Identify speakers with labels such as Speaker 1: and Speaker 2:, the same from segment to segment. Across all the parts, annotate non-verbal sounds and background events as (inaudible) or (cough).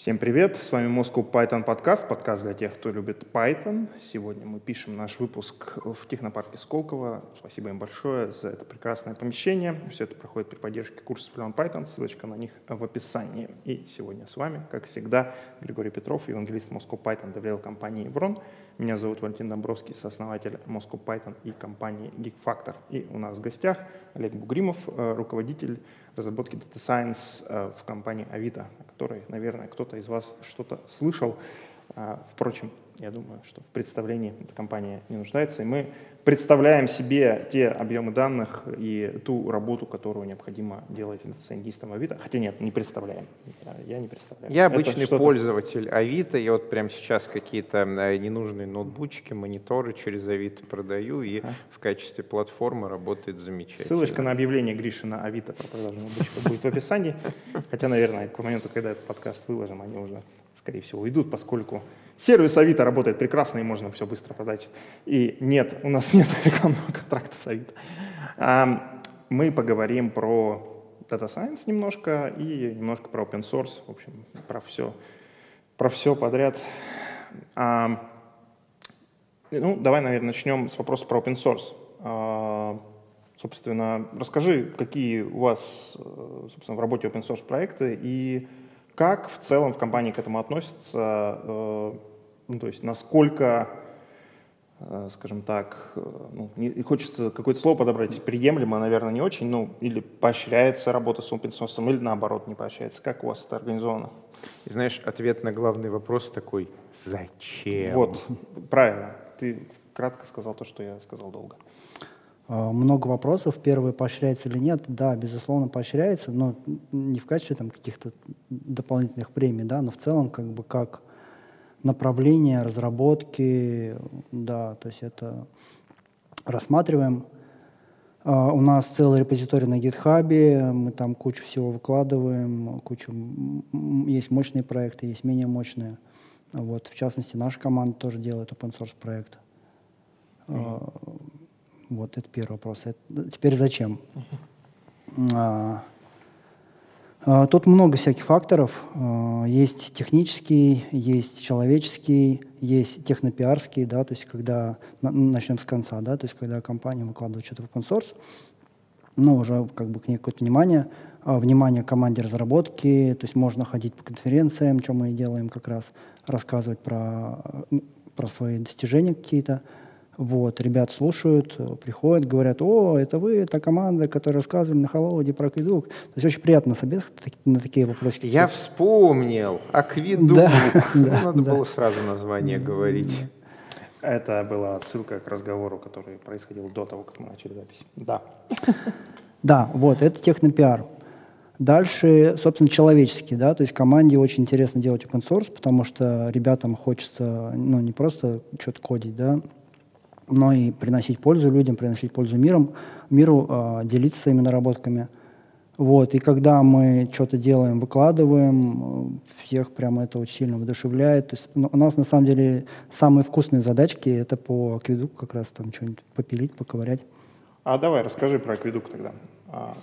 Speaker 1: Всем привет, с вами Moscow Python подкаст, подкаст для тех, кто любит Python. Сегодня мы пишем наш выпуск в технопарке Сколково. Спасибо им большое за это прекрасное помещение. Все это проходит при поддержке курсов Learn Python, ссылочка на них в описании. И сегодня с вами, как всегда, Григорий Петров, евангелист Moscow Python, доверил компании Еврон. Меня зовут Валентин Домбровский, сооснователь Moscow Python и компании GeekFactor. И у нас в гостях Олег Бугримов, э, руководитель разработки Data Science э, в компании Авито, о которой, наверное, кто-то из вас что-то слышал. А, впрочем, я думаю, что в представлении эта компания не нуждается. И мы представляем себе те объемы данных и ту работу, которую необходимо делать дата-сайентистам Авито. Хотя нет, не представляем. Я не представляю.
Speaker 2: Я обычный пользователь Авито. Я вот прямо сейчас какие-то э, ненужные ноутбучки, мониторы через Авито продаю, и а? в качестве платформы работает замечательно.
Speaker 1: Ссылочка на объявление Гриши на Авито про продажу ноутбучков будет в описании. Хотя, наверное, к моменту, когда этот подкаст выложим, они уже, скорее всего, уйдут, поскольку Сервис Авито работает прекрасно, и можно все быстро продать. И нет, у нас (laughs) нет рекламного контракта с Авито. Мы поговорим про Data Science немножко и немножко про open source, в общем, про все, про все подряд. Ну, давай, наверное, начнем с вопроса про open source. А, собственно, расскажи, какие у вас, э, собственно, в работе open source проекты и как в целом в компании к этому относятся, э, ну, то есть насколько, э, скажем так, э, ну, не, хочется какое-то слово подобрать, приемлемо, наверное, не очень, ну, или поощряется работа с open source, или наоборот не поощряется. Как у вас это организовано?
Speaker 2: И знаешь, ответ на главный вопрос такой «Зачем?»
Speaker 1: Вот, правильно. Ты кратко сказал то, что я сказал долго.
Speaker 3: А, много вопросов. Первый, поощряется или нет. Да, безусловно, поощряется, но не в качестве там, каких-то дополнительных премий, да, но в целом как бы как направления разработки, да, то есть это рассматриваем. Uh, у нас целый репозиторий на GitHub, мы там кучу всего выкладываем, кучу есть мощные проекты, есть менее мощные. Вот, в частности, наша команда тоже делает open source проект. Mm-hmm. Uh, вот это первый вопрос. Это, теперь зачем? Mm-hmm. Uh, а, тут много всяких факторов. А, есть технический, есть человеческий, есть технопиарский, да, то есть когда, начнем с конца, да, то есть когда компания выкладывает что-то в open source, ну, уже как бы к ней какое-то внимание, а, внимание команде разработки, то есть можно ходить по конференциям, что мы и делаем как раз, рассказывать про, про свои достижения какие-то, вот, ребят слушают, приходят, говорят, о, это вы, та команда, которая рассказывали на Холоде про акведук. То есть очень приятно собес на такие вопросы.
Speaker 2: Я вспомнил, акведук. Да, ну, (laughs) да, надо да. было сразу название говорить.
Speaker 1: Это была отсылка к разговору, который происходил до того, как мы начали запись. Да. (laughs)
Speaker 3: Да, вот, это технопиар. Дальше, собственно, человеческий, да, то есть команде очень интересно делать open source, потому что ребятам хочется, ну, не просто что-то кодить, да, но и приносить пользу людям, приносить пользу миром, миру, э, делиться своими наработками. Вот. И когда мы что-то делаем, выкладываем, всех прямо это очень сильно вдохновляет. То есть, ну, у нас на самом деле самые вкусные задачки это по акведуку как раз там что-нибудь попилить, поковырять.
Speaker 1: А давай расскажи про акведук тогда. А...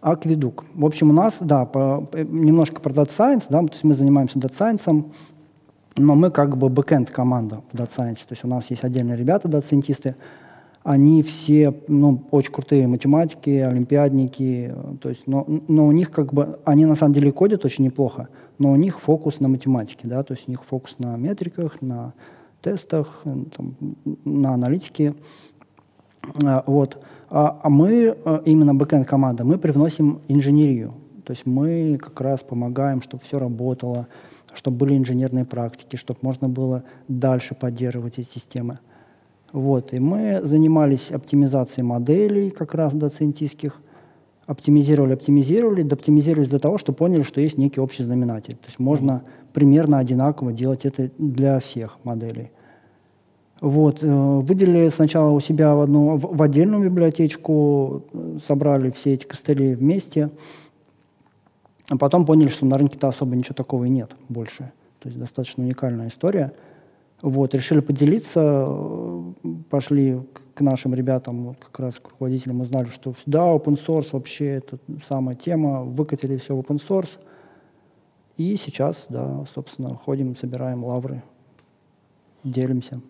Speaker 3: Акведук. В общем, у нас, да, по, немножко про Data Science, да, то есть мы занимаемся Data Science, но мы как бы бэкенд команда в Data. То есть у нас есть отдельные ребята, дата-сайентисты, они все ну, очень крутые математики, олимпиадники, то есть, но, но у них как бы, они на самом деле кодят очень неплохо, но у них фокус на математике, да, то есть у них фокус на метриках, на тестах, там, на аналитике, а, вот. А, а мы, э, именно бэкенд команда, мы привносим инженерию, то есть мы как раз помогаем, чтобы все работало, чтобы были инженерные практики, чтобы можно было дальше поддерживать эти системы. Вот. И мы занимались оптимизацией моделей как раз дата-сайентистских, оптимизировали, оптимизировали, дооптимизировались до того, что поняли, что есть некий общий знаменатель. То есть можно примерно одинаково делать это для всех моделей. Вот. Э, выделили сначала у себя в, одну, в отдельную библиотечку, э, собрали все эти костыли вместе – а потом поняли, что на рынке-то особо ничего такого и нет больше. То есть достаточно уникальная история. Вот, решили поделиться, пошли к нашим ребятам, вот как раз к руководителям, узнали, что да, open source вообще это самая тема, выкатили все в open source. И сейчас, да, собственно, ходим, собираем лавры, делимся.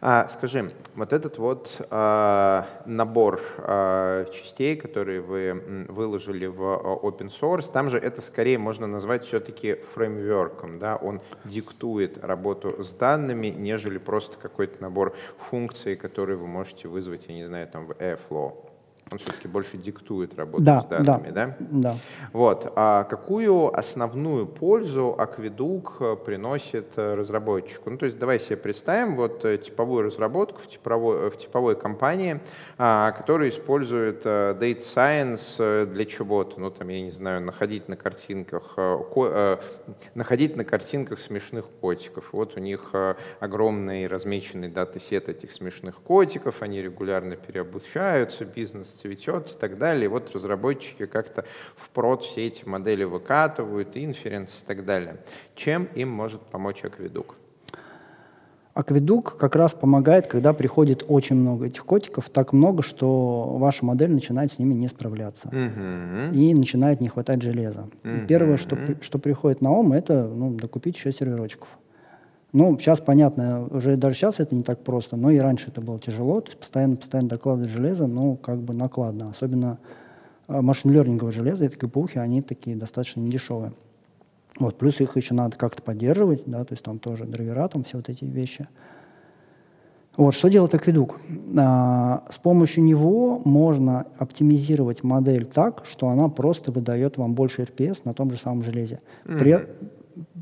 Speaker 2: А, скажи, вот этот вот а, набор а, частей, которые вы выложили в а, open source, там же это скорее можно назвать все-таки фреймворком, да, он диктует работу с данными, нежели просто какой-то набор функций, которые вы можете вызвать, я не знаю, там в Airflow. Он все-таки больше диктует работу
Speaker 3: да,
Speaker 2: с данными, да?
Speaker 3: Да, да.
Speaker 2: Вот. А какую основную пользу Акведук э, приносит э, разработчику? Ну, то есть давай себе представим вот э, типовую разработку в типовой, в типовой компании, а, которая использует Data Science для чего-то. Ну, там, я не знаю, находить на картинках, находить на картинках смешных котиков. Вот у них огромный размеченный датасет этих смешных котиков, они регулярно переобучаются, бизнес цветет и так далее. вот разработчики как-то впрод все эти модели выкатывают, инференс и так далее. Чем им может помочь Акведук?
Speaker 3: Акведук как раз помогает, когда приходит очень много этих котиков, так много, что ваша модель начинает с ними не справляться. Uh-huh. И начинает не хватать железа. Uh-huh. И первое, что, что приходит на ум, это ну, докупить еще серверочков. Ну, сейчас понятно, уже даже сейчас это не так просто, но и раньше это было тяжело, то есть постоянно, постоянно докладывать железо, ну, как бы накладно. Особенно а, машин-лернинговое железо, это КПУхи, они такие достаточно недешевые. Вот, плюс их еще надо как-то поддерживать, да, то есть там тоже драйвера, там все вот эти вещи. Вот, что делает Акведук? А, с помощью него можно оптимизировать модель так, что она просто выдает вам больше RPS на том же самом железе. При,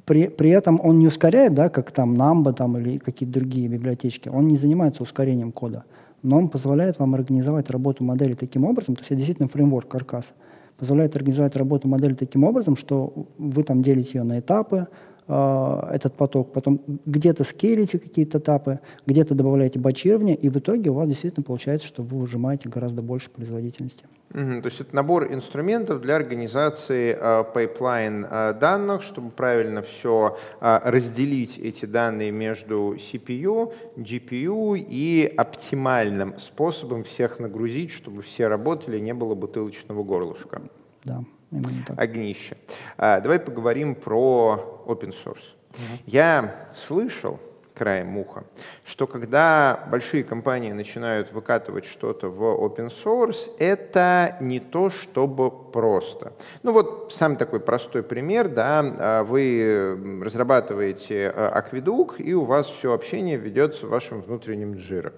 Speaker 3: при, при этом он не ускоряет, да, как там Numba там, или какие-то другие библиотечки, он не занимается ускорением кода, но он позволяет вам организовать работу модели таким образом, то есть это действительно фреймворк, каркас, позволяет организовать работу модели таким образом, что вы там делите ее на этапы, этот поток, потом где-то скейлите какие-то этапы, где-то добавляете батчирование, и в итоге у вас действительно получается, что вы выжимаете гораздо больше производительности.
Speaker 2: Угу, то есть это набор инструментов для организации э, пайплайн э, данных, чтобы правильно все э, разделить эти данные между CPU, GPU и оптимальным способом всех нагрузить, чтобы все работали, не было бутылочного горлышка.
Speaker 3: Да, именно так.
Speaker 2: Огнище. А, давай поговорим про open source. Угу. Я слышал, краем уха, что когда большие компании начинают выкатывать что-то в open source, это не то чтобы просто. Ну вот самый такой простой пример, да, а, вы разрабатываете а, акведук, и у вас все общение ведется в вашем внутреннем джире.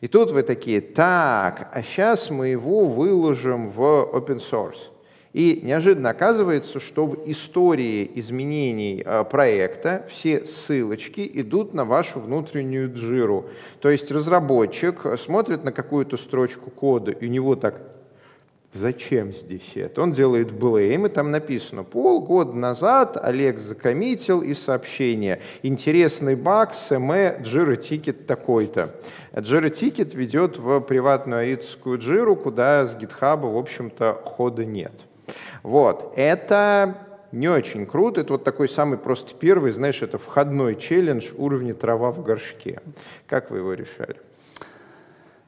Speaker 2: И тут вы такие, так, а сейчас мы его выложим в open source. И неожиданно оказывается, что в истории изменений э, проекта все ссылочки идут на вашу внутреннюю джиру. То есть разработчик смотрит на какую-то строчку кода, и у него так Зачем здесь это? Он делает blame, и там написано, полгода назад Олег закоммитил и сообщение. Интересный баг, СМЭ, Jira Ticket такой-то. Jira Ticket ведет в приватную аритскую джиру, куда с GitHub, в общем-то, хода нет. Вот, это не очень круто. Это вот такой самый просто первый, знаешь, это входной челлендж уровня трава в горшке. Как вы его решали?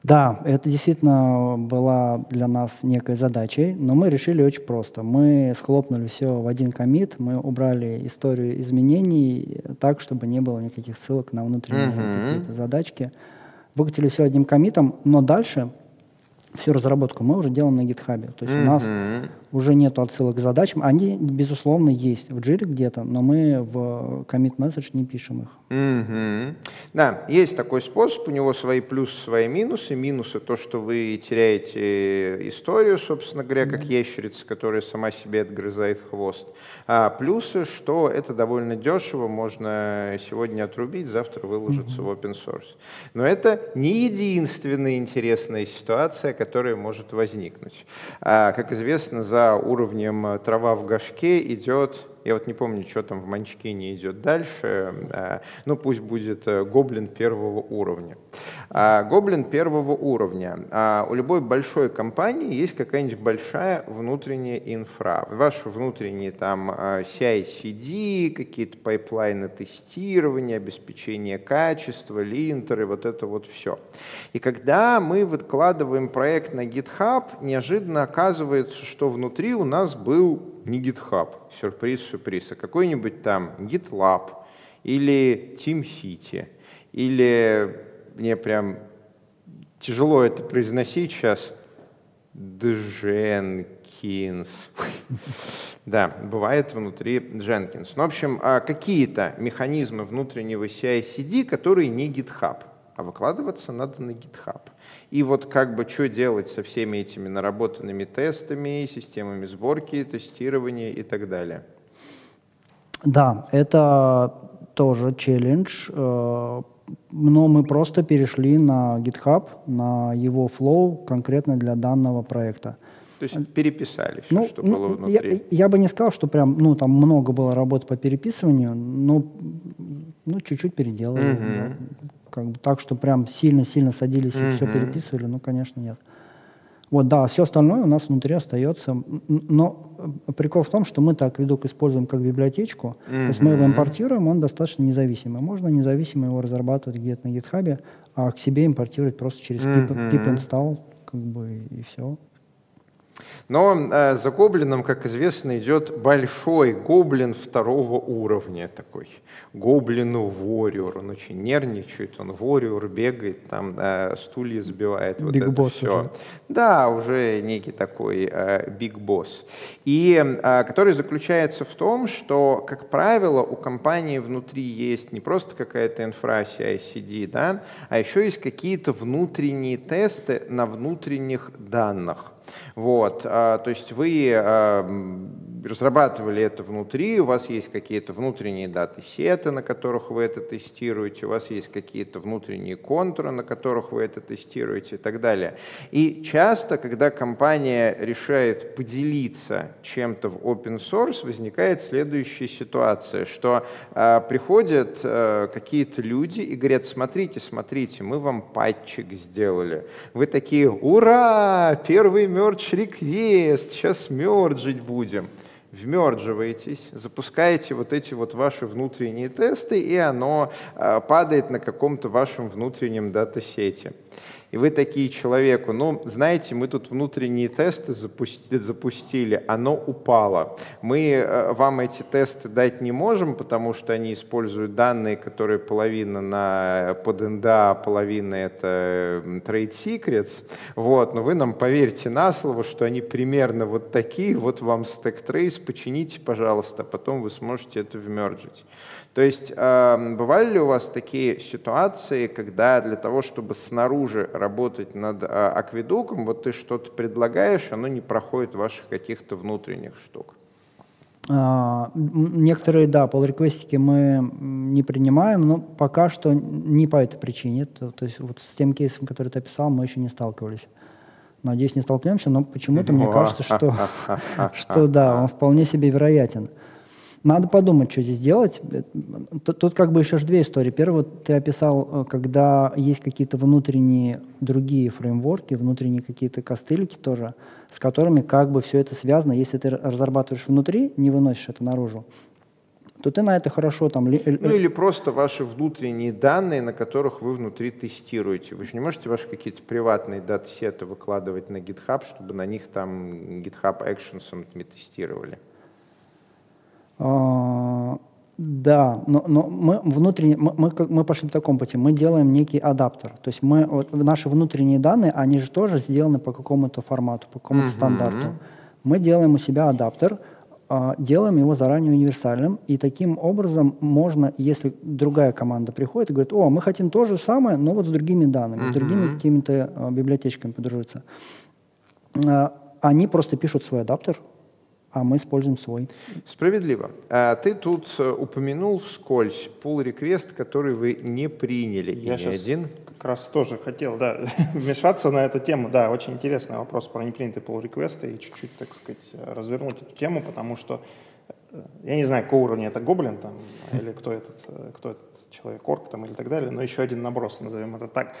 Speaker 3: Да, это действительно была для нас некой задачей, но мы решили очень просто. Мы схлопнули все в один комит, мы убрали историю изменений так, чтобы не было никаких ссылок на внутренние uh-huh. какие-то задачки. Выкатили все одним комитом, но дальше всю разработку мы уже делаем на GitHub. То есть uh-huh. у нас уже нет отсылок к задачам. Они, безусловно, есть в Jira где-то, но мы в commit message не пишем их.
Speaker 2: Mm-hmm. Да, есть такой способ, у него свои плюсы, свои минусы. Минусы то, что вы теряете историю, собственно говоря, как mm-hmm. ящерица, которая сама себе отгрызает хвост. А плюсы, что это довольно дешево, можно сегодня отрубить, завтра выложиться mm-hmm. в open source. Но это не единственная интересная ситуация, которая может возникнуть. А, как известно, за уровнем э, трава в горшке идет я вот не помню, что там в Манчкине идет дальше. Э, ну, пусть будет э, гоблин первого уровня. А, гоблин первого уровня. А, у любой большой компании есть какая-нибудь большая внутренняя инфра. Ваши внутренние там CI/CD, какие-то пайплайны тестирования, обеспечение качества, линтеры, вот это вот все. И когда мы выкладываем проект на GitHub, неожиданно оказывается, что внутри у нас был не GitHub, сюрприз-сюрприз, а какой-нибудь там GitLab или TeamCity, или мне прям тяжело это произносить сейчас, Jenkins. (laughs) Да, бывает внутри Jenkins. Ну, в общем, а какие-то механизмы внутреннего CI-CD, которые не GitHub, а выкладываться надо на GitHub. И вот как бы что делать со всеми этими наработанными тестами, системами сборки, тестирования и так далее.
Speaker 3: Да, это тоже челлендж, э, но мы просто перешли на GitHub, на его flow конкретно для данного проекта.
Speaker 2: То есть переписали все, ну, что ну, было внутри?
Speaker 3: Я, я бы не сказал, что прям, ну, там много было работы по переписыванию, но ну, чуть-чуть переделали. Uh-huh. Как бы так, что прям сильно-сильно садились и все переписывали, ну, конечно, нет. Вот, да, все остальное у нас внутри остается. Но прикол в том, что мы так Видок используем как библиотечку. Mm-hmm. То есть мы его импортируем, он достаточно независимый. Можно независимо его разрабатывать где-то на гитхабе, а к себе импортировать просто через mm-hmm. pip, pip install, как бы, и все.
Speaker 2: Но э, за гоблином, как известно, идет большой гоблин второго уровня такой. Гоблину ворюр. Он очень нервничает, он ворюр, бегает, там э, стулья сбивает.
Speaker 3: Вот Big это все. Уже.
Speaker 2: Да, уже некий такой биг э, босс. И э, который заключается в том, что, как правило, у компании внутри есть не просто какая-то инфра CI-CD, да, а еще есть какие-то внутренние тесты на внутренних данных. Вот, а, то есть вы а, разрабатывали это внутри, у вас есть какие-то внутренние даты-сеты, на которых вы это тестируете, у вас есть какие-то внутренние контуры, на которых вы это тестируете и так далее. И часто, когда компания решает поделиться чем-то в open source, возникает следующая ситуация, что э, приходят э, какие-то люди и говорят, смотрите, смотрите, мы вам патчик сделали. Вы такие, ура, первый мерч реквест, сейчас мерджить будем вмердживаетесь, запускаете вот эти вот ваши внутренние тесты, и оно а, падает на каком-то вашем внутреннем датасете и вы такие человеку, ну, знаете, мы тут внутренние тесты запустили, запустили оно упало. Мы э, вам эти тесты дать не можем, потому что они используют данные, которые половина на под НДА, половина это trade secrets, вот, но вы нам поверьте на слово, что они примерно вот такие, вот вам stack trace, почините, пожалуйста, потом вы сможете это вмерджить. То есть э, бывали ли у вас такие ситуации, когда для того, чтобы снаружи работать над э, акведуком, вот ты что-то предлагаешь, оно не проходит ваших каких-то внутренних штук?
Speaker 3: А, некоторые, да, pull реквестики мы не принимаем, но пока что не по этой причине. То есть вот с тем кейсом, который ты описал, мы еще не сталкивались. Надеюсь, не столкнемся, но почему-то мне кажется, что, (laughs) что да, он вполне себе вероятен. Надо подумать, что здесь делать. Тут, тут как бы еще две истории. Первое, ты описал, э, когда есть какие-то внутренние другие фреймворки, внутренние какие-то костылики тоже, с которыми как бы все это связано. Если ты разрабатываешь внутри, не выносишь это наружу, то ты на это хорошо там... Ну
Speaker 2: или просто ваши внутренние данные, на которых вы внутри тестируете. Вы же не можете ваши какие-то приватные датасеты выкладывать на GitHub, чтобы на них там GitHub Actions тестировали.
Speaker 3: А, да, но, но мы внутренне, мы, мы, мы пошли по такому пути. Мы делаем некий адаптер. То есть мы, вот, наши внутренние данные, они же тоже сделаны по какому-то формату, по какому-то mm-hmm. стандарту. Мы делаем у себя адаптер, делаем его заранее универсальным, и таким образом можно, если другая команда приходит и говорит, о, мы хотим то же самое, но вот с другими данными, mm-hmm. с другими какими-то а, библиотечками подружиться, а, они просто пишут свой адаптер, а мы используем свой.
Speaker 2: Справедливо. А ты тут э, упомянул вскользь pull request, который вы не приняли.
Speaker 1: Я сейчас один. как раз тоже хотел да, (laughs) вмешаться на эту тему. Да, очень интересный вопрос про непринятый pull request и чуть-чуть, так сказать, развернуть эту тему, потому что э, я не знаю, какого уровня это гоблин там, (laughs) или кто этот, э, кто этот человек, орк там или так далее, но еще один наброс, назовем это так.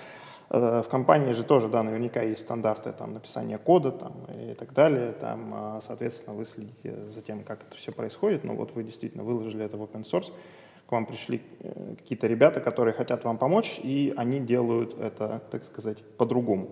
Speaker 1: Э, в компании же тоже, да, наверняка есть стандарты там, написания кода там, и так далее. Там, а, соответственно, вы следите за тем, как это все происходит. Но вот вы действительно выложили это в open source, к вам пришли э, какие-то ребята, которые хотят вам помочь, и они делают это, так сказать, по-другому.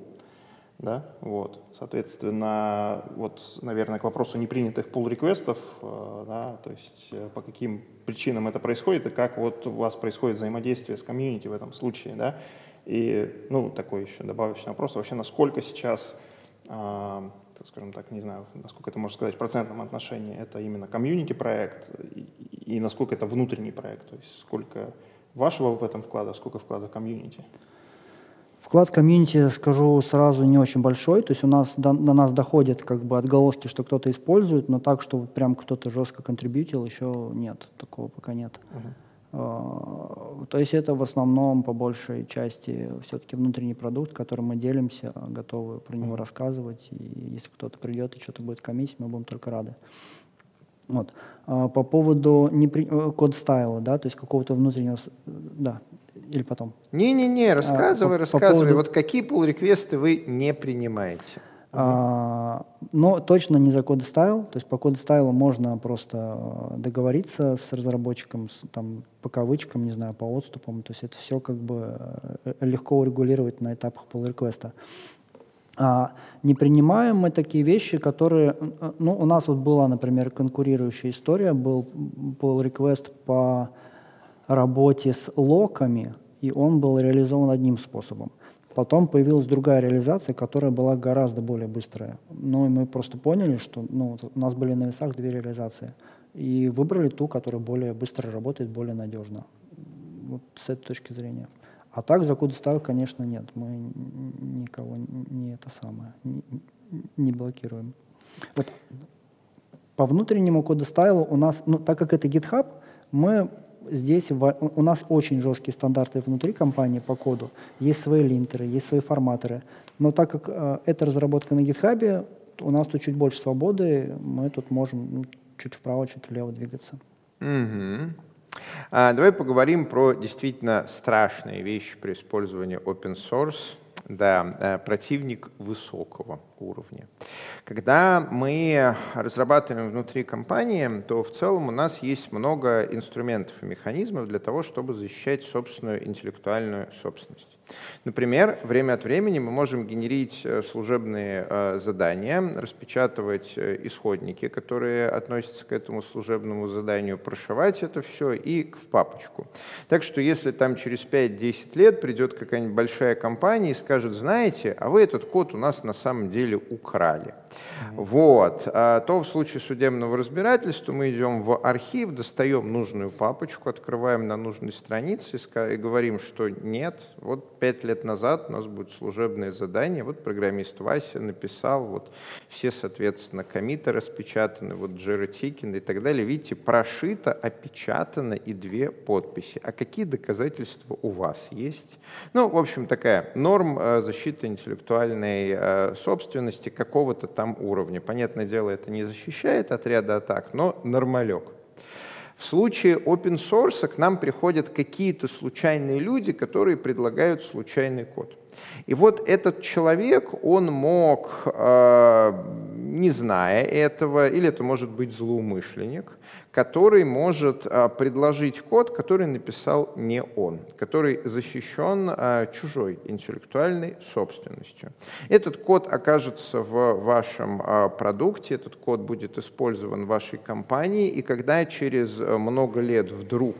Speaker 1: да, вот, соответственно, вот, наверное, к вопросу непринятых pull-реквестов, э, да, то есть по каким причинам это происходит и как вот у вас происходит взаимодействие с комьюнити в этом случае, да, и, ну, такой еще добавочный вопрос, вообще насколько сейчас, э, скажем так, не знаю, насколько это можно сказать в процентном отношении, это именно комьюнити проект и, и насколько это внутренний проект, то есть сколько вашего в этом вклада, сколько вклада комьюнити?
Speaker 3: Вклад комьюнити, скажу сразу, не очень большой. То есть у нас до, до нас доходят как бы отголоски, что кто-то использует, но так, что прям кто-то жестко контрибьютил, еще нет. Такого пока нет. Uh-huh. То есть это в основном по большей части все-таки внутренний продукт, которым мы делимся, готовы про него рассказывать. И если кто-то придет и что-то будет комиссить, мы будем только рады. Вот. А по поводу непри... Э, код стайла, да, то есть какого-то внутреннего, да, или потом?
Speaker 2: Не-не-не, рассказывай, а, по, рассказывай. По поводу... Вот какие pull-реквесты вы не принимаете?
Speaker 3: А, но точно не за код стайл. То есть по код стайлу можно просто э, договориться с разработчиком с, там, по кавычкам, не знаю, по отступам. То есть это все как бы э, легко урегулировать на этапах pull реквеста а, не принимаем мы такие вещи, которые... Э, ну, у нас вот была, например, конкурирующая история, был pull request по работе с локами, и он был реализован одним способом. Потом появилась другая реализация, которая была гораздо более быстрая. Ну и мы просто поняли, что ну, у нас были на весах две реализации. И выбрали ту, которая более быстро работает, более надежно. Вот с этой точки зрения. А так за код стайл, конечно, нет. Мы никого не это самое, не, не блокируем. Вот по внутреннему коду стайлу у нас, ну, так как это GitHub, мы здесь у нас очень жесткие стандарты внутри компании по коду. Есть свои линтеры, есть свои форматоры. Но так как э, это разработка на GitHub, у нас тут чуть больше свободы, мы тут можем ну, чуть вправо, чуть влево двигаться.
Speaker 2: Mm-hmm. А, давай поговорим про действительно страшные вещи при использовании open source. Да, э, противник высокого уровня. Когда мы разрабатываем внутри компании, то в целом у нас есть много инструментов и механизмов для того, чтобы защищать собственную интеллектуальную собственность. Например, время от времени мы можем генерить э, служебные э, задания, распечатывать э, исходники, которые относятся к этому служебному заданию, прошивать это все и в папочку. Так что если там через 5-10 лет придет какая-нибудь большая компания и скажет, знаете, а вы этот код у нас на самом деле украли, вот, а то в случае судебного разбирательства мы идем в архив, достаем нужную папочку, открываем на нужной странице и говорим, что нет, вот пять лет назад у нас будет служебное задание, вот программист Вася написал, вот все, соответственно, комиты распечатаны, вот Jira Ticket и так далее. Видите, прошито, опечатано и две подписи. А какие доказательства у вас есть? Ну, в общем, такая норм э, защиты интеллектуальной э, собственности какого-то там там уровне. Понятное дело, это не защищает от ряда атак, но нормалек. В случае open source к нам приходят какие-то случайные люди, которые предлагают случайный код. И вот этот человек, он мог, э, не зная этого, или это может быть злоумышленник, который может э, предложить код, который написал не он, который защищен э, чужой интеллектуальной собственностью. Этот код окажется в вашем продукте, этот код будет использован в вашей компании, и когда через много лет вдруг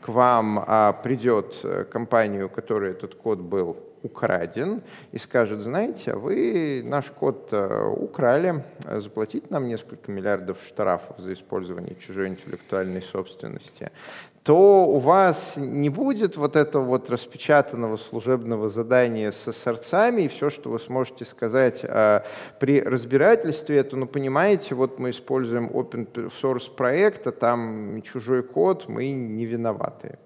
Speaker 2: к вам придет компания, у которой этот код был украден и скажет, знаете, вы наш код украли, заплатите нам несколько миллиардов штрафов за использование чужой интеллектуальной собственности, то у вас не будет вот этого вот распечатанного служебного задания со сорцами, и все, что вы сможете сказать а, при разбирательстве, это, ну, понимаете, вот мы используем open source проект, а там чужой код, мы не виноваты.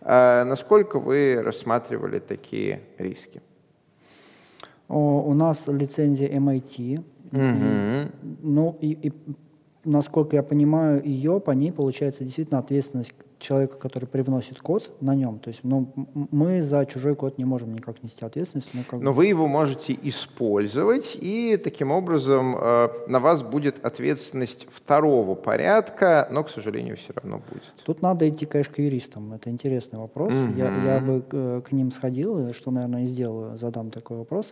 Speaker 2: А насколько вы рассматривали такие риски?
Speaker 3: У нас лицензия MIT. Угу. Ну и, и насколько я понимаю ее, по ней получается действительно ответственность человека, который привносит код на нем. То есть ну, мы за чужой код не можем никак нести ответственность.
Speaker 2: Но, как но вы его можете использовать, и таким образом э, на вас будет ответственность второго порядка, но, к сожалению, все равно будет.
Speaker 3: Тут надо идти, конечно, к юристам. Это интересный вопрос. Mm-hmm. Я, я бы э, к ним сходил, что, наверное, и сделаю, задам такой вопрос.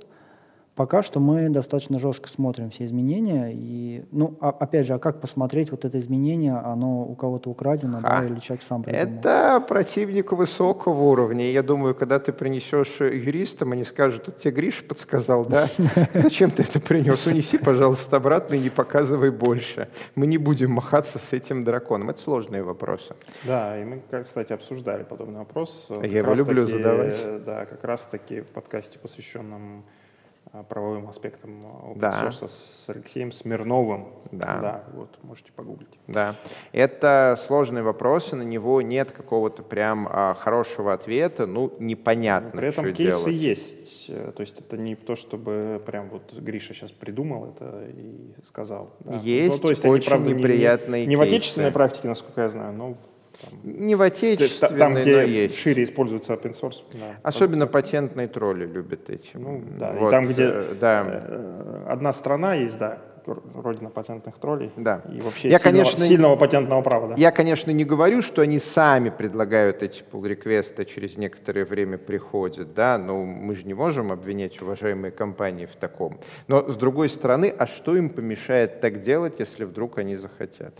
Speaker 3: Пока что мы достаточно жестко смотрим все изменения. И, ну, а, опять же, а как посмотреть вот это изменение, оно у кого-то украдено,
Speaker 2: Ха.
Speaker 3: да, или человек сам придумал?
Speaker 2: Это противник высокого уровня. И я думаю, когда ты принесешь юристам, они скажут, это тебе Гриша подсказал, да? (laughs) Зачем ты это принес? Унеси, пожалуйста, обратно и не показывай больше. Мы не будем махаться с этим драконом. Это сложные вопросы.
Speaker 1: Да, и мы, кстати, обсуждали подобный вопрос.
Speaker 2: А я его люблю задавать.
Speaker 1: Да, как раз-таки в подкасте, посвященном а, правовым аспектом open
Speaker 2: Да.
Speaker 1: source с Алексеем Смирновым.
Speaker 2: Да.
Speaker 1: Да, вот, можете погуглить.
Speaker 2: Да, это сложный вопрос, и на него нет какого-то прям а, хорошего ответа, ну, непонятно,
Speaker 1: При этом кейсы
Speaker 2: делать.
Speaker 1: есть. Э, То есть это не то, чтобы прям вот Гриша сейчас придумал это и сказал. да.
Speaker 2: Есть
Speaker 1: Ну, то есть они,
Speaker 2: очень
Speaker 1: правда, не-
Speaker 2: неприятные
Speaker 1: Не в отечественной практике, насколько я знаю, но там,
Speaker 2: Не в отечественной,
Speaker 1: там,
Speaker 2: но
Speaker 1: где
Speaker 2: есть.
Speaker 1: шире используется open source. да.
Speaker 2: Особенно патентные тролли любят этим.
Speaker 1: Ну, да, и
Speaker 2: Вот,
Speaker 1: там, где
Speaker 2: э, да.
Speaker 1: э, одна страна есть, да, родина патентных троллей.
Speaker 2: Да.
Speaker 1: И вообще
Speaker 2: Я,
Speaker 1: сильного,
Speaker 2: конечно,
Speaker 1: сильного патентного права, да.
Speaker 2: Я, конечно, не говорю, что они сами предлагают эти pull-реквесты, через некоторое время приходят, да, но мы же не можем обвинять уважаемые компании в таком. Но, с другой стороны, а что им помешает так делать, если вдруг они захотят?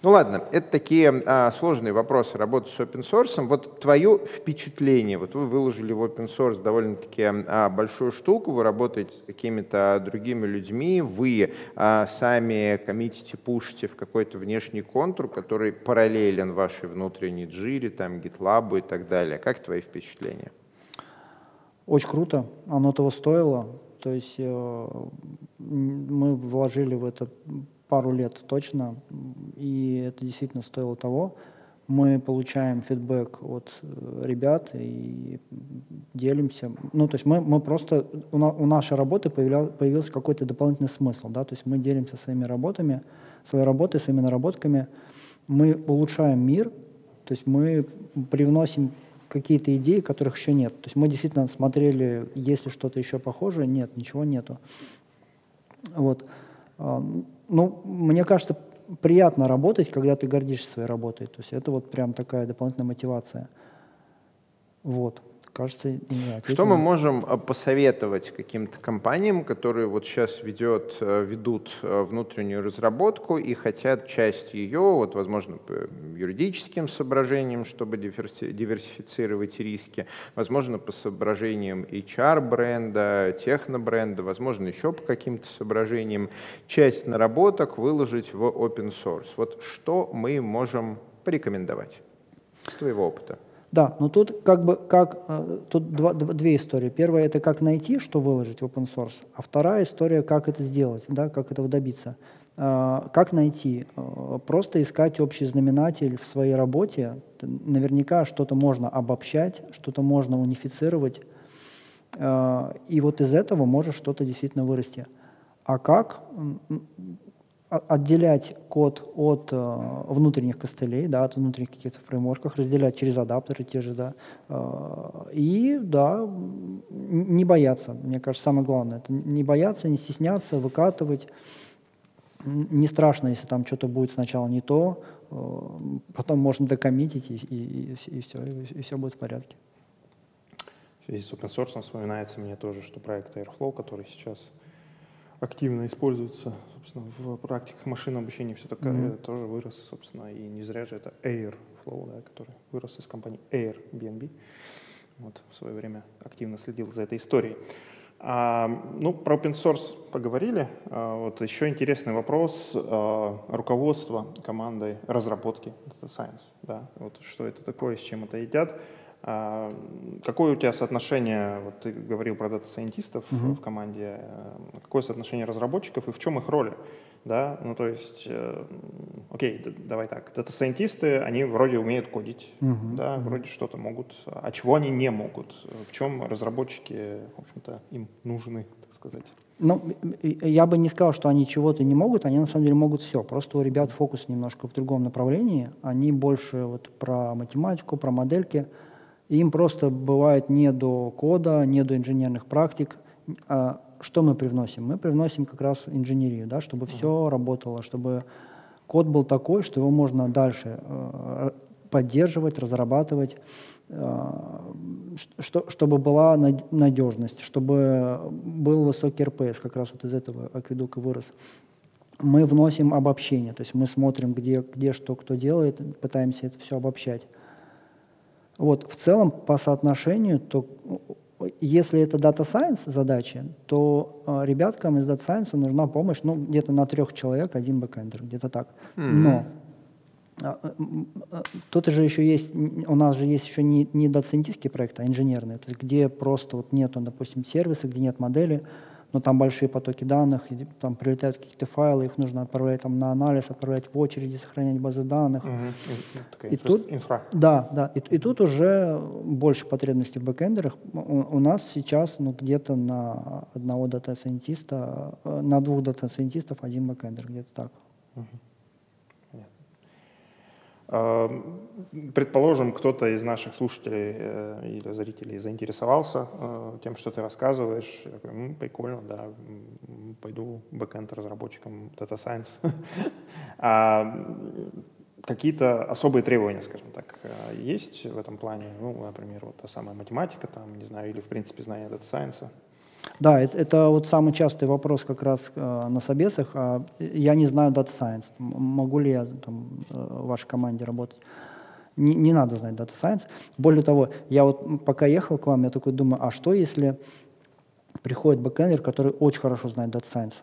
Speaker 2: Ну ладно, это такие а, сложные вопросы работы с open source. Вот твое впечатление, вот вы выложили в open source довольно-таки а, большую штуку, вы работаете с какими-то другими людьми, вы а, сами коммитите, пушите в какой-то внешний контур, который параллелен вашей внутренней джире, там, GitLab и так далее. Как твои впечатления?
Speaker 3: Очень круто, оно того стоило. То есть э, мы вложили в это пару лет точно, и это действительно стоило того. Мы получаем фидбэк от э, ребят и делимся. Ну, то есть мы, мы просто, у, на- у нашей работы появля- появился какой-то дополнительный смысл, да, то есть мы делимся своими работами, своей работой, своими наработками, мы улучшаем мир, то есть мы привносим какие-то идеи, которых еще нет. То есть мы действительно смотрели, есть ли что-то еще похожее, нет, ничего нету. Вот. Ну, мне кажется, приятно работать, когда ты гордишься своей работой. То есть это вот прям такая дополнительная мотивация. Вот. Кажется, не
Speaker 2: Что мы можем э, посоветовать каким-то компаниям, которые вот сейчас ведет, э, ведут э, внутреннюю разработку и хотят часть ее, вот, возможно, по юридическим соображениям, чтобы диверси- диверсифицировать риски, возможно, по соображениям HR-бренда, технобренда, возможно, еще по каким-то соображениям, часть наработок выложить в open source. Вот что мы можем порекомендовать с твоего опыта?
Speaker 3: Да, но тут как бы как э, тут два- дв- две истории. Первая это как найти, что выложить в open source, а вторая история, как это сделать, да, как этого добиться. А, Как найти? Э, Просто искать общий знаменатель в своей работе. Наверняка что-то можно обобщать, что-то можно унифицировать, э, и вот из этого может что-то действительно вырасти. А как? Отделять код от э, внутренних костылей, да, от внутренних каких-то фреймворков, разделять через адаптеры те же, да, э, и, да, не бояться, мне кажется, самое главное, это не бояться, не стесняться, выкатывать, не страшно, если там что-то будет сначала не то, э, потом можно докоммитить, и, и, и, все, и, все будет в порядке.
Speaker 1: В связи с open source вспоминается мне тоже, что проект Airflow, который сейчас активно используется, собственно, в практиках машинного обучения, все такое,
Speaker 3: Мгм.
Speaker 1: тоже вырос, собственно, и не зря же это Airflow, да, который вырос из компании Airbnb. Вот, в свое время активно следил за этой историей. А, ну, про open source поговорили. А, вот еще интересный вопрос а, руководства командой разработки Data Science. Да? Вот что это такое, с чем это едят. А, какое у тебя соотношение, вот ты говорил про дата-сайентистов
Speaker 3: Мгм.
Speaker 1: в команде, э, какое соотношение разработчиков и в чем их роли? Да? Ну, то есть, э, окей, давай так, дата-сайентисты, они вроде умеют кодить,
Speaker 3: Мгм,
Speaker 1: да,
Speaker 3: мгм.
Speaker 1: вроде что-то могут, а чего они не могут? В чем разработчики, в общем-то, им нужны, так сказать?
Speaker 3: Ну, я бы не сказал, что они чего-то не могут, они на самом деле могут все. Просто у ребят фокус немножко в другом направлении. Они больше вот про математику, про модельки. И им просто бывает не до кода, не до инженерных практик. А что мы привносим? Мы привносим как раз инженерию, да, чтобы все работало, чтобы код был такой, что его можно дальше э, поддерживать, разрабатывать, э, что, чтобы была надежность, чтобы был высокий РПС, как раз вот из этого акведука вырос. Мы вносим обобщение, то есть мы смотрим, где, где что кто делает, пытаемся это все обобщать. Вот, в целом, по соотношению, то если это Data Science задача, то э, ребяткам из Data Science нужна помощь, ну, где-то на трех человек один бэкэндер, где-то так. Mm-hmm. Но а, э, э, тут же еще есть, у нас же есть еще не, не дата-сайентистские проекты, а инженерные, то есть где просто вот нету, допустим, сервиса, где нет модели, но там большие потоки данных, там прилетают какие-то файлы, их нужно отправлять там, на анализ, отправлять в очереди, сохранять базы данных.
Speaker 1: Угу. И, тут, инфра.
Speaker 3: Да, да. И, и тут уже больше потребностей в бэкэндерах. У, у нас сейчас ну, где-то на одного дата-сайентиста, э, на двух дата-сайентистов один бэкэндер, где-то так. Угу.
Speaker 1: Предположим, кто-то из наших слушателей э, или зрителей заинтересовался э, тем, что ты рассказываешь. Я ну, прикольно, да, пойду бэкэнд разработчиком Data Science. (laughs) а какие-то особые требования, скажем так, э, есть в этом плане? Ну, например, вот та самая математика, там, не знаю, или, в принципе, знание Data Science.
Speaker 3: Да, это, это вот самый частый вопрос как раз э, на собесах. А я не знаю Data Science. Могу ли я там, э, в вашей команде работать? Не, не надо знать Data Science. Более того, я вот пока ехал к вам, я такой думаю, а что если приходит бэкэндер, который очень хорошо знает Data Science?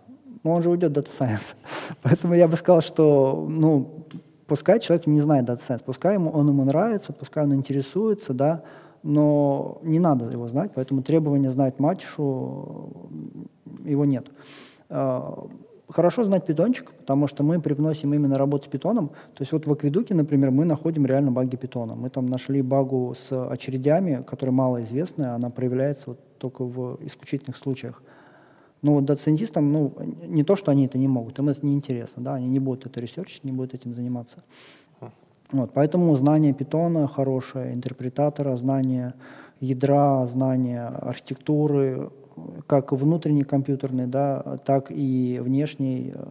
Speaker 3: Ну, он же уйдет Data Science. (laughs) Поэтому я бы сказал, что, ну, пускай человек не знает Data Science, пускай ему, он ему нравится, пускай он интересуется, да, но не надо его знать, поэтому требования знать матишу, его нет. А, хорошо знать питончик, потому что мы привносим именно работу с питоном. То есть вот в Акведуке, например, мы находим реально баги питона. Мы там нашли багу с очередями, которая малоизвестная, она проявляется вот только в исключительных случаях. Ну, вот доцентистам, ну, не то, что они это не могут, им это не интересно, да, они не будут это ресерчить, не будут этим заниматься. Вот, поэтому знание питона хорошее, интерпретатора, знание ядра, знание архитектуры, как внутренней компьютерной, да, так и внешней, э,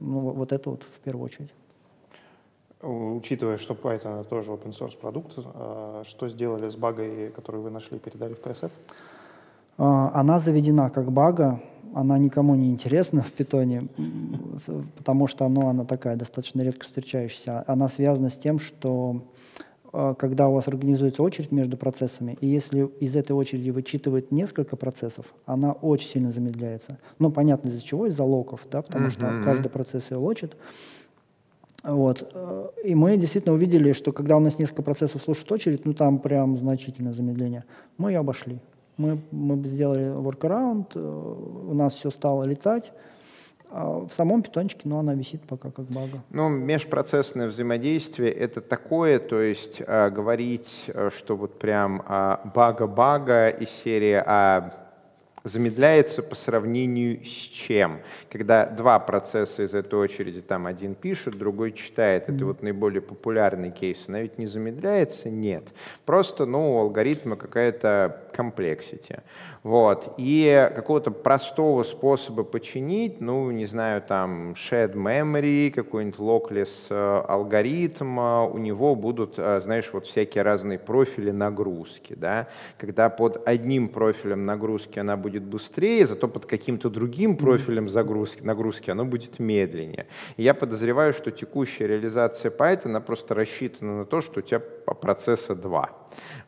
Speaker 3: ну, вот это вот в первую очередь.
Speaker 1: Учитывая, что Python тоже open source продукт, э, что сделали с багой, которую вы нашли, передали в PSF?
Speaker 3: А, она заведена как бага, она никому не интересна в питоне, потому что ну, она такая достаточно редко встречающаяся. Она связана с тем, что э, когда у вас организуется очередь между процессами, и если из этой очереди вычитывает несколько процессов, она очень сильно замедляется. Ну, понятно, из-за чего? Из-за локов, да, потому mm-hmm. что каждый процесс ее лочит. Вот. Э, и мы действительно увидели, что когда у нас несколько процессов слушают очередь, ну там прям значительное замедление, мы ее обошли. Мы, мы сделали workaround, э, у нас все стало летать. А в самом питончике, ну, она висит пока как бага.
Speaker 2: Ну, межпроцессное взаимодействие — это такое, то есть э, говорить, э, что вот прям э, бага-бага из серии «А замедляется по сравнению с чем? Когда два процесса из этой очереди, там один пишет, другой читает. Это mm-hmm. вот наиболее популярный кейс. Она ведь не замедляется? Нет. Просто, ну, у алгоритма какая-то комплексити. Вот. И какого-то простого способа починить, ну, не знаю, там, shared memory, какой-нибудь lockless э, алгоритм, э, у него будут, э, знаешь, вот всякие разные профили нагрузки, да, когда под одним профилем нагрузки она будет быстрее, зато под каким-то другим профилем загрузки, нагрузки она будет медленнее. И я подозреваю, что текущая реализация Python, она просто рассчитана на то, что у тебя процесса два.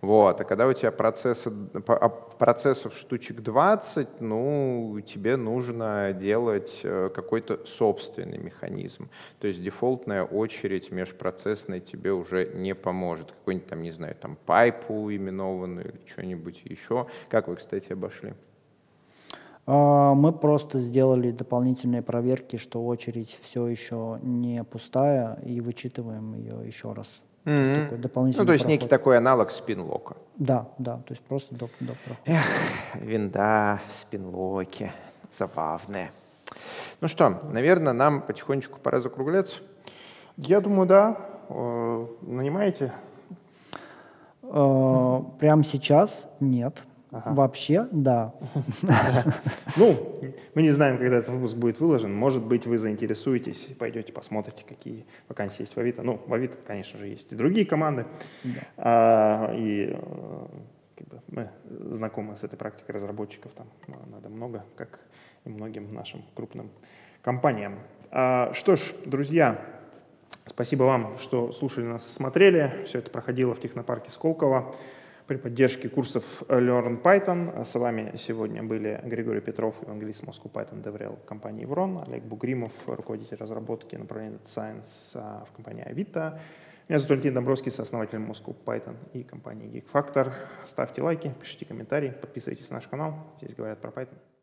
Speaker 2: Вот. А когда у тебя процессы, а процессов штучек 20, ну, тебе нужно делать э, какой-то собственный механизм. То есть дефолтная очередь межпроцессная тебе уже не поможет. Какой-нибудь там, не знаю, там пайпу именованную или что-нибудь еще. Как вы, кстати, обошли?
Speaker 3: А, мы просто сделали дополнительные проверки, что очередь все еще не пустая, и вычитываем ее еще раз.
Speaker 2: Mm-hmm. Такой дополнительный ну, то есть проход. некий такой аналог спинлока.
Speaker 3: Да, да, то есть просто доп, доп
Speaker 2: проход. Эх, винда, спинлоки, забавные. Ну что, наверное, нам потихонечку пора закругляться.
Speaker 1: Я думаю, да. Э, нанимаете?
Speaker 3: Э, прямо сейчас нет. Ага. Вообще, да. (laughs)
Speaker 1: Ну, мы не знаем, когда этот выпуск будет выложен. Может быть, вы заинтересуетесь, пойдете посмотрите, какие вакансии есть в Авито. Ну, в Авито, конечно же, есть и другие команды. А, и э, мы знакомы с этой практикой разработчиков, там надо много, как и многим нашим крупным компаниям. А, что ж, друзья, спасибо вам, что слушали нас, смотрели. Все это проходило в технопарке Сколково при поддержке курсов Learn Python. С вами сегодня были Григорий Петров, евангелист Moscow Python DevRel компании Еврон, Олег Бугримов, руководитель разработки направления Data Science а, в компании Авито. Меня зовут Валентин Домбровский, сооснователь Moscow Python и компании Geek Factor. Ставьте лайки, пишите комментарии, подписывайтесь на наш канал. Здесь говорят про Python.